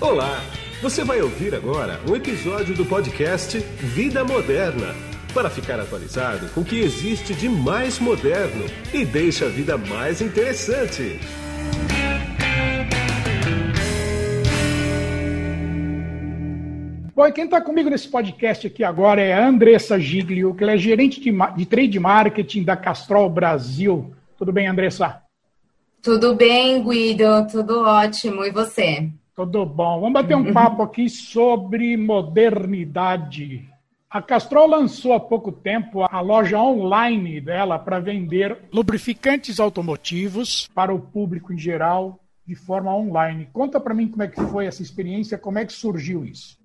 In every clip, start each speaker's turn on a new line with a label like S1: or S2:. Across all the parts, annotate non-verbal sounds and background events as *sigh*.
S1: Olá! Você vai ouvir agora um episódio do podcast Vida Moderna para ficar atualizado com o que existe de mais moderno e deixa a vida mais interessante.
S2: Bom, e quem está comigo nesse podcast aqui agora é a Andressa Giglio, que ela é gerente de, de trade marketing da Castrol Brasil. Tudo bem, Andressa?
S3: Tudo bem, Guido, tudo ótimo. E você?
S2: Tudo bom. Vamos bater um papo aqui sobre modernidade. A Castrol lançou há pouco tempo a loja online dela para vender lubrificantes automotivos para o público em geral de forma online. Conta para mim como é que foi essa experiência, como é que surgiu isso.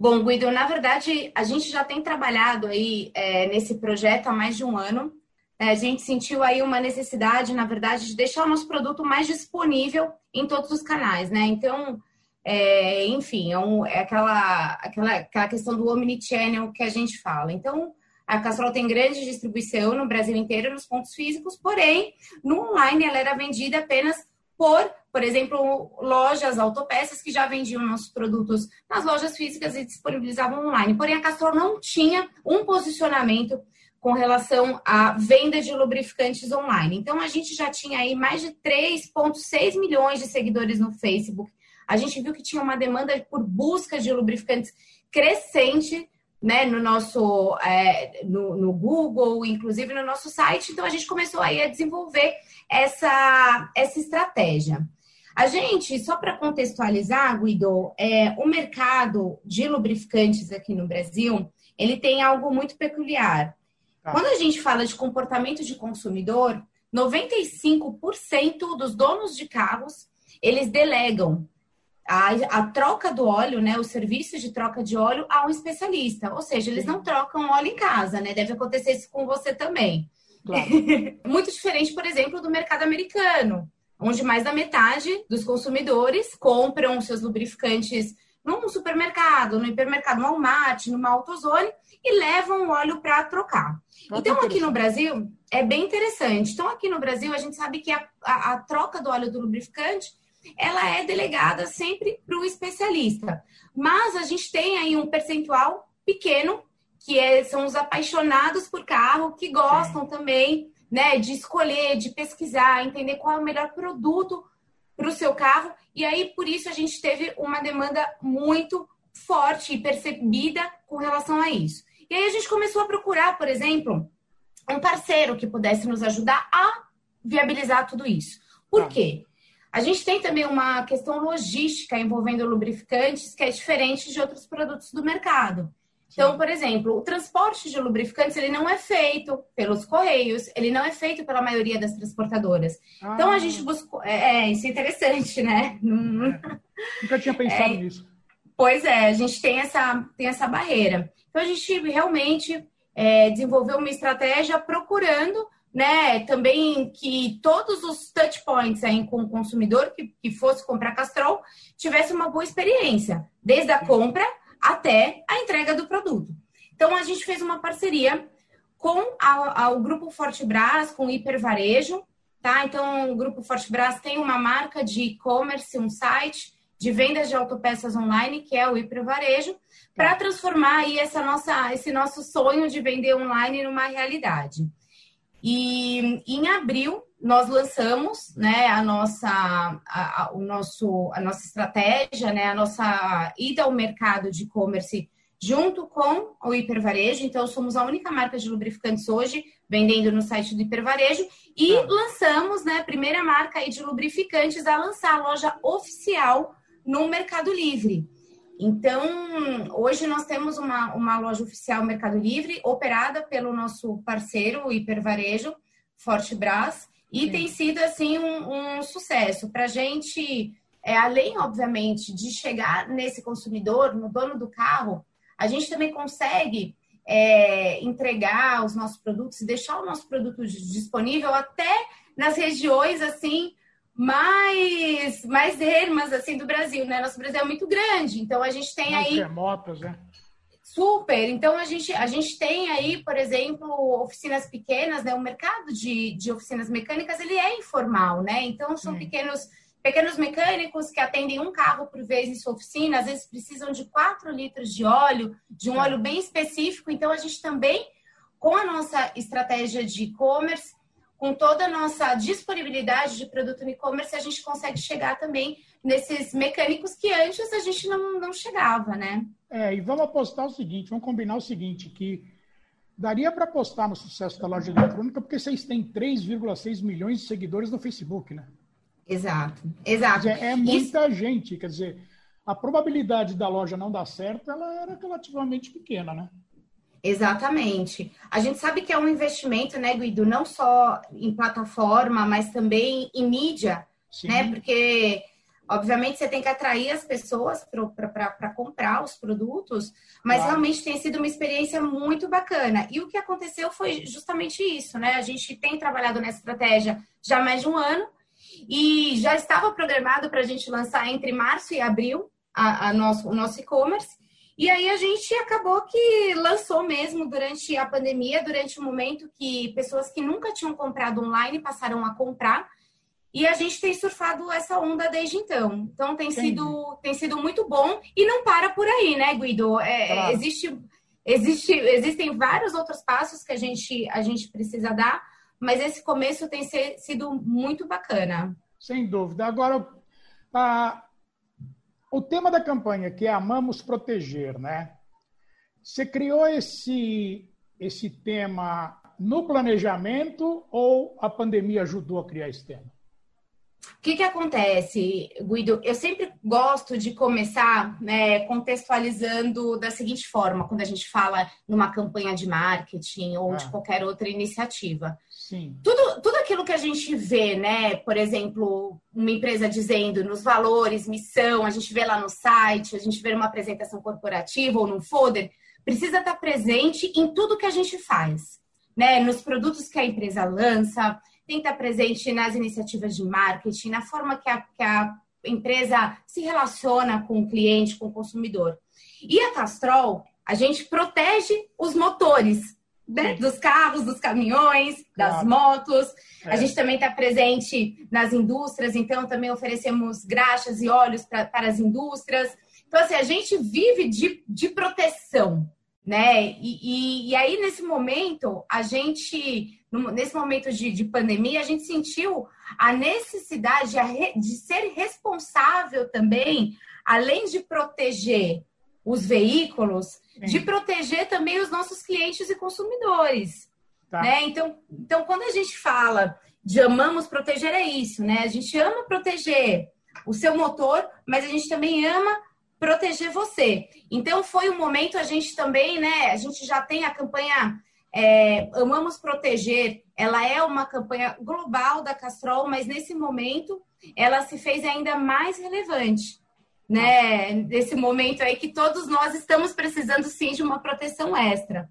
S3: Bom, Guido, na verdade, a gente já tem trabalhado aí é, nesse projeto há mais de um ano. É, a gente sentiu aí uma necessidade, na verdade, de deixar o nosso produto mais disponível em todos os canais, né? Então, é, enfim, é, um, é, aquela, aquela, aquela questão do omnichannel que a gente fala. Então, a Castrol tem grande distribuição no Brasil inteiro nos pontos físicos, porém, no online ela era vendida apenas por, por exemplo, lojas, autopeças que já vendiam nossos produtos nas lojas físicas e disponibilizavam online. Porém, a Castrol não tinha um posicionamento com relação à venda de lubrificantes online. Então, a gente já tinha aí mais de 3,6 milhões de seguidores no Facebook. A gente viu que tinha uma demanda por busca de lubrificantes crescente né, no nosso é, no, no, Google, inclusive no nosso site. Então a gente começou aí a desenvolver essa, essa estratégia. A gente, só para contextualizar, Guido, é, o mercado de lubrificantes aqui no Brasil, ele tem algo muito peculiar. Tá. Quando a gente fala de comportamento de consumidor, 95% dos donos de carros, eles delegam a, a, troca do óleo, né, o serviço de troca de óleo a um especialista. Ou seja, eles não trocam óleo em casa, né? Deve acontecer isso com você também. Claro. *laughs* Muito diferente, por exemplo, do mercado americano, onde mais da metade dos consumidores compram seus lubrificantes num supermercado, no hipermercado Walmart, numa AutoZone e levam o óleo para trocar. então, aqui no Brasil, é bem interessante. Então, aqui no Brasil, a gente sabe que a, a, a troca do óleo do lubrificante ela é delegada sempre para o especialista. Mas a gente tem aí um percentual pequeno, que é, são os apaixonados por carro, que gostam é. também né, de escolher, de pesquisar, entender qual é o melhor produto para o seu carro. E aí, por isso, a gente teve uma demanda muito forte e percebida com relação a isso. E aí a gente começou a procurar, por exemplo, um parceiro que pudesse nos ajudar a viabilizar tudo isso. Por ah. quê? A gente tem também uma questão logística envolvendo lubrificantes que é diferente de outros produtos do mercado. Então, por exemplo, o transporte de lubrificantes ele não é feito pelos correios, ele não é feito pela maioria das transportadoras. Ah. Então a gente buscou, é, é, isso é interessante, né?
S2: É. Nunca tinha *laughs* pensado é, nisso.
S3: Pois é, a gente tem essa tem essa barreira. Então a gente realmente é, desenvolveu uma estratégia procurando né, também que todos os touch points aí com o consumidor que, que fosse comprar Castrol tivesse uma boa experiência, desde a compra até a entrega do produto. Então a gente fez uma parceria com a, a, o Grupo Forte Brás, com o Hipervarejo, tá? Então o Grupo Forte Brás tem uma marca de e-commerce, um site de vendas de autopeças online, que é o Hipervarejo, para tá. transformar aí essa nossa, esse nosso sonho de vender online numa realidade. E em abril nós lançamos né, a nossa a, a, o nosso a nossa estratégia, né, a nossa ida ao mercado de e-commerce junto com o hipervarejo. Então somos a única marca de lubrificantes hoje vendendo no site do hipervarejo e ah. lançamos, né, a primeira marca de lubrificantes a lançar a loja oficial no Mercado Livre. Então, hoje nós temos uma, uma loja oficial Mercado Livre, operada pelo nosso parceiro, o Hipervarejo, Forte Brás, e Sim. tem sido, assim, um, um sucesso. Para a gente, é, além, obviamente, de chegar nesse consumidor, no dono do carro, a gente também consegue é, entregar os nossos produtos e deixar o nosso produto disponível até nas regiões, assim, mais, mais ermas assim do Brasil, né? Nosso Brasil é muito grande, então a gente tem mais aí
S2: remotas, né?
S3: Super. Então a gente a gente tem aí, por exemplo, oficinas pequenas, né? O mercado de, de oficinas mecânicas ele é informal, né? Então são Sim. pequenos pequenos mecânicos que atendem um carro por vez em sua oficina, às vezes precisam de 4 litros de óleo, de um óleo bem específico. Então, a gente também, com a nossa estratégia de e-commerce, com toda a nossa disponibilidade de produto no e-commerce, a gente consegue chegar também nesses mecânicos que antes a gente não, não chegava, né?
S2: É, e vamos apostar o seguinte, vamos combinar o seguinte, que daria para apostar no sucesso da loja eletrônica porque vocês têm 3,6 milhões de seguidores no Facebook, né?
S3: Exato, exato.
S2: Dizer, é muita Isso... gente, quer dizer, a probabilidade da loja não dar certo, ela era relativamente pequena, né?
S3: Exatamente. A gente sabe que é um investimento, né, Guido, não só em plataforma, mas também em mídia, Sim. né? Porque, obviamente, você tem que atrair as pessoas para comprar os produtos, mas claro. realmente tem sido uma experiência muito bacana. E o que aconteceu foi justamente isso, né? A gente tem trabalhado nessa estratégia já há mais de um ano e já estava programado para a gente lançar entre março e abril a, a nosso, o nosso e-commerce. E aí a gente acabou que lançou mesmo durante a pandemia, durante o um momento que pessoas que nunca tinham comprado online passaram a comprar. E a gente tem surfado essa onda desde então. Então tem sido, tem sido muito bom e não para por aí, né, Guido? É, claro. existe, existe, existem vários outros passos que a gente, a gente precisa dar, mas esse começo tem ser, sido muito bacana.
S2: Sem dúvida. Agora, a, o tema da campanha, que é Amamos Proteger, né? Você criou esse, esse tema no planejamento ou a pandemia ajudou a criar esse tema?
S3: O que, que acontece, Guido? Eu sempre gosto de começar né, contextualizando da seguinte forma, quando a gente fala numa campanha de marketing ou ah. de qualquer outra iniciativa. Sim. Tudo, tudo aquilo que a gente vê, né? Por exemplo, uma empresa dizendo nos valores, missão, a gente vê lá no site, a gente vê numa apresentação corporativa ou num folder, precisa estar presente em tudo que a gente faz, né? Nos produtos que a empresa lança, tem que estar presente nas iniciativas de marketing, na forma que a, que a empresa se relaciona com o cliente, com o consumidor. E a Castrol, a gente protege os motores, né? dos carros, dos caminhões, das claro. motos. É. A gente também está presente nas indústrias, então também oferecemos graxas e óleos pra, para as indústrias. Então, assim, a gente vive de, de proteção, né? E, e, e aí, nesse momento, a gente, nesse momento de, de pandemia, a gente sentiu a necessidade de, de ser responsável também, além de proteger os veículos, de proteger também os nossos clientes e consumidores. Tá. Né? Então, então, quando a gente fala de amamos proteger, é isso, né? A gente ama proteger o seu motor, mas a gente também ama proteger você. Então, foi um momento, a gente também, né? A gente já tem a campanha é, Amamos Proteger, ela é uma campanha global da Castrol, mas nesse momento ela se fez ainda mais relevante né? Nesse momento aí que todos nós estamos precisando sim de uma proteção extra.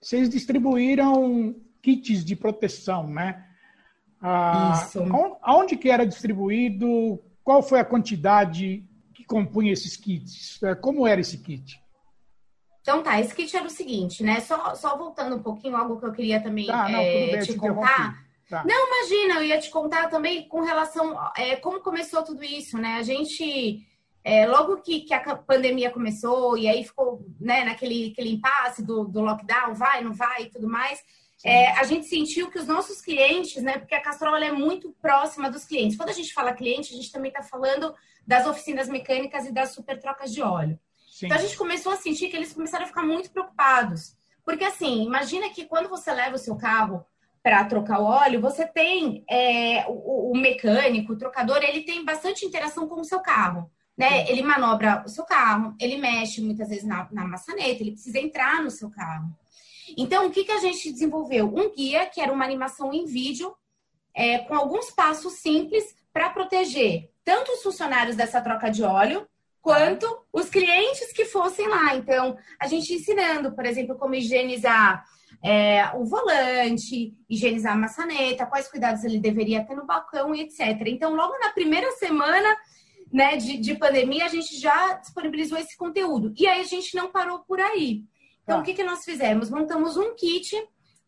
S2: Vocês distribuíram kits de proteção, né? Ah, Isso. Aonde que era distribuído? Qual foi a quantidade compunha esses kits? É, como era esse kit?
S3: Então tá, esse kit era o seguinte, né? Só, só voltando um pouquinho, algo que eu queria também tá, não, é, bem, te contar. Tá. Não, imagina, eu ia te contar também com relação é, como começou tudo isso, né? A gente é, logo que, que, a pandemia começou e aí ficou né, naquele aquele impasse do, do lockdown, vai, não vai e tudo mais, é, a gente sentiu que os nossos clientes, né, porque a Castrol é muito próxima dos clientes. Quando a gente fala cliente, a gente também está falando das oficinas mecânicas e das super trocas de óleo. Sim. Então a gente começou a sentir que eles começaram a ficar muito preocupados. Porque assim, imagina que quando você leva o seu carro para trocar o óleo, você tem é, o, o, mecânico, o trocador, ele tem bastante interação com o seu carro né? Ele manobra o seu carro, ele mexe muitas vezes na, na maçaneta, ele precisa entrar no seu carro. Então, o que, que a gente desenvolveu? Um guia, que era uma animação em vídeo, é, com alguns passos simples para proteger tanto os funcionários dessa troca de óleo, quanto os clientes que fossem lá. Então, a gente ensinando, por exemplo, como higienizar é, o volante, higienizar a maçaneta, quais cuidados ele deveria ter no balcão etc. Então, logo na primeira semana, né, de, de pandemia, a gente já disponibilizou esse conteúdo. E aí a gente não parou por aí. Então, tá. o que, que nós fizemos? Montamos um kit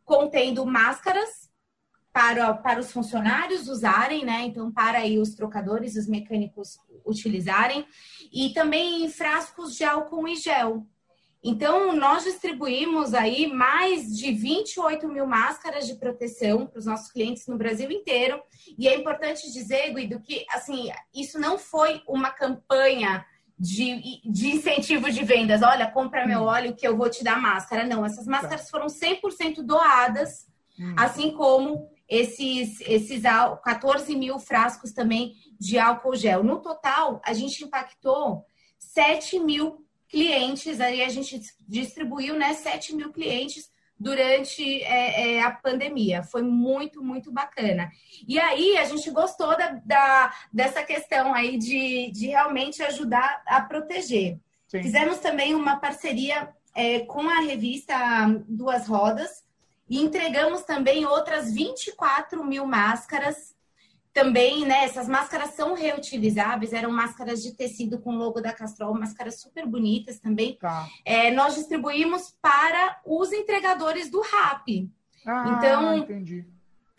S3: contendo máscaras, para, para os funcionários usarem, né? Então, para aí os trocadores, os mecânicos utilizarem, e também frascos de álcool e gel. Então, nós distribuímos aí mais de 28 mil máscaras de proteção para os nossos clientes no Brasil inteiro. E é importante dizer, Guido, que assim, isso não foi uma campanha de, de incentivo de vendas. Olha, compra meu hum. óleo que eu vou te dar máscara. Não, essas tá. máscaras foram 100% doadas, hum. assim como esses, esses 14 mil frascos também de álcool gel. No total, a gente impactou 7 mil clientes, aí a gente distribuiu né, 7 mil clientes durante é, é, a pandemia. Foi muito, muito bacana. E aí a gente gostou da, da dessa questão aí de, de realmente ajudar a proteger. Sim. Fizemos também uma parceria é, com a revista Duas Rodas, e entregamos também outras 24 mil máscaras. Também, né? Essas máscaras são reutilizáveis, eram máscaras de tecido com logo da Castrol, máscaras super bonitas também. Tá. É, nós distribuímos para os entregadores do RAP.
S2: Ah, então, entendi.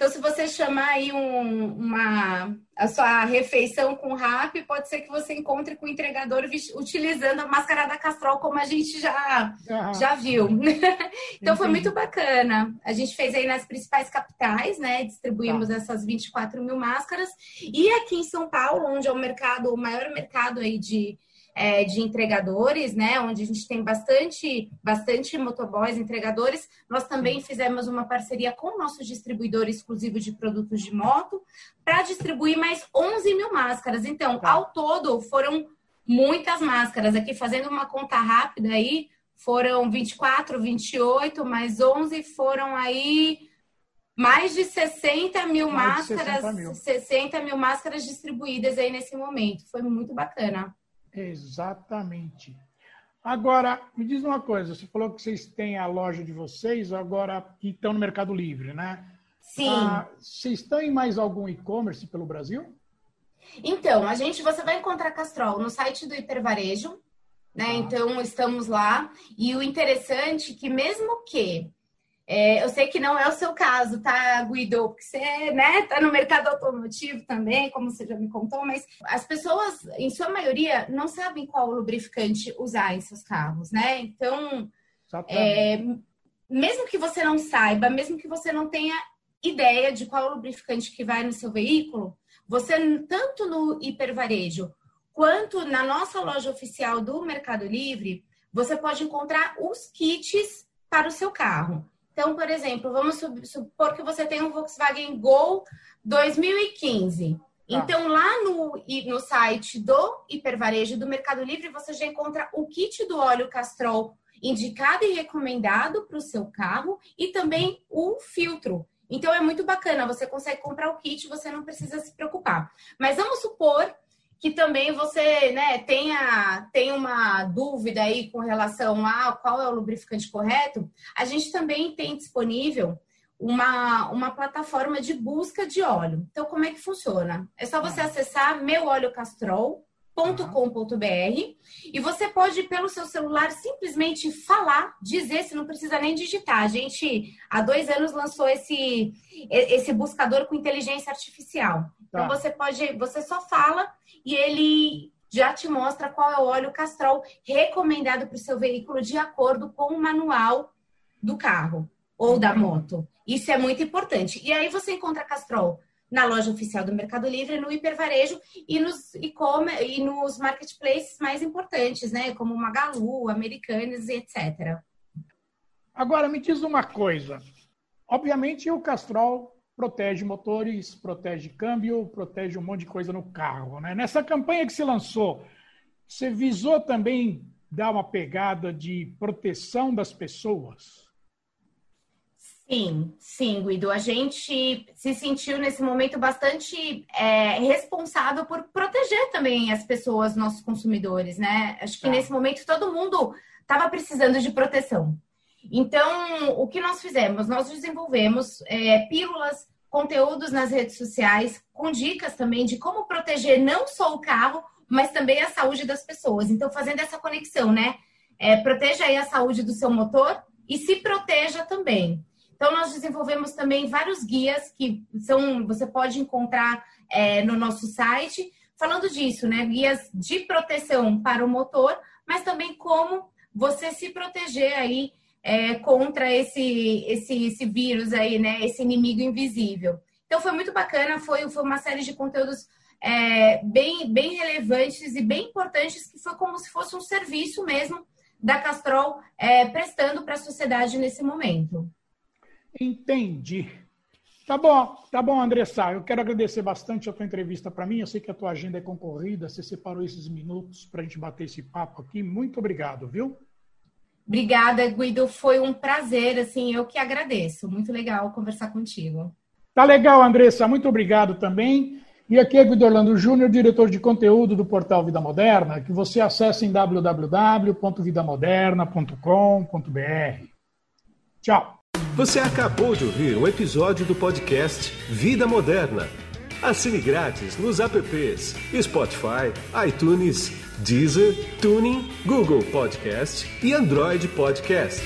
S3: Então, se você chamar aí um, uma, a sua refeição com rap, pode ser que você encontre com o entregador utilizando a máscara da Castrol, como a gente já, uhum. já viu. *laughs* então, foi muito bacana. A gente fez aí nas principais capitais, né? Distribuímos tá. essas 24 mil máscaras. E aqui em São Paulo, onde é o mercado, o maior mercado aí de é, de entregadores, né? Onde a gente tem bastante, bastante motoboys, entregadores. Nós também fizemos uma parceria com o nosso distribuidor exclusivo de produtos de moto para distribuir mais 11 mil máscaras. Então, tá. ao todo, foram muitas máscaras. Aqui, fazendo uma conta rápida aí, foram 24, 28, mais 11 foram aí mais de 60 mil mais máscaras, 60 mil. 60 mil máscaras distribuídas aí nesse momento. Foi muito bacana.
S2: Exatamente. Agora, me diz uma coisa, você falou que vocês têm a loja de vocês, agora estão no Mercado Livre, né?
S3: Sim. Ah,
S2: vocês estão em mais algum e-commerce pelo Brasil?
S3: Então, a gente, você vai encontrar Castrol no site do Hipervarejo, né? Ah. Então, estamos lá. E o interessante é que mesmo que é, eu sei que não é o seu caso, tá, Guido? Porque você né, tá no mercado automotivo também, como você já me contou, mas as pessoas, em sua maioria, não sabem qual lubrificante usar em seus carros, né? Então, é, mesmo que você não saiba, mesmo que você não tenha ideia de qual lubrificante que vai no seu veículo, você, tanto no hipervarejo quanto na nossa loja oficial do Mercado Livre, você pode encontrar os kits para o seu carro. Então, por exemplo, vamos supor que você tem um Volkswagen Gol 2015. Ah. Então, lá no, no site do Hipervarejo do Mercado Livre, você já encontra o kit do óleo Castrol indicado e recomendado para o seu carro e também o filtro. Então, é muito bacana, você consegue comprar o kit, você não precisa se preocupar. Mas vamos supor que também você né, tenha, tenha uma dúvida aí com relação a qual é o lubrificante correto, a gente também tem disponível uma, uma plataforma de busca de óleo. Então, como é que funciona? É só você acessar meuoliocastrol.com.br e você pode, pelo seu celular, simplesmente falar, dizer, se não precisa nem digitar. A gente, há dois anos, lançou esse, esse buscador com inteligência artificial. Então, tá. você pode, você só fala e ele já te mostra qual é o óleo Castrol recomendado para o seu veículo de acordo com o manual do carro ou da moto. Isso é muito importante. E aí você encontra Castrol na loja oficial do Mercado Livre, no hipervarejo e nos e-commerce e nos marketplaces mais importantes, né, como Magalu, Americanas e etc.
S2: Agora me diz uma coisa. Obviamente o Castrol protege motores, protege câmbio, protege um monte de coisa no carro. Né? Nessa campanha que se lançou, você visou também dar uma pegada de proteção das pessoas?
S3: Sim, sim, Guido. A gente se sentiu nesse momento bastante é, responsável por proteger também as pessoas, nossos consumidores, né? Acho que tá. nesse momento todo mundo estava precisando de proteção. Então, o que nós fizemos? Nós desenvolvemos é, pílulas conteúdos nas redes sociais, com dicas também de como proteger não só o carro, mas também a saúde das pessoas. Então, fazendo essa conexão, né? É, proteja aí a saúde do seu motor e se proteja também. Então, nós desenvolvemos também vários guias que são, você pode encontrar é, no nosso site, falando disso, né? Guias de proteção para o motor, mas também como você se proteger aí é, contra esse, esse, esse vírus aí, né? Esse inimigo invisível. Então foi muito bacana, foi, foi uma série de conteúdos é, bem, bem relevantes e bem importantes, que foi como se fosse um serviço mesmo da Castrol é, prestando para a sociedade nesse momento.
S2: Entendi. Tá bom, tá bom, Andressa. Eu quero agradecer bastante a tua entrevista para mim. Eu sei que a tua agenda é concorrida, você separou esses minutos para a gente bater esse papo aqui. Muito obrigado, viu?
S3: Obrigada, Guido. Foi um prazer, assim, eu que agradeço. Muito legal conversar contigo.
S2: Tá legal, Andressa. Muito obrigado também. E aqui é Guido Orlando Júnior, diretor de conteúdo do portal Vida Moderna, que você acessa em www.vidamoderna.com.br. Tchau.
S1: Você acabou de ouvir um episódio do podcast Vida Moderna. Assine grátis nos apps Spotify, iTunes, Deezer, Tuning, Google Podcast e Android Podcast.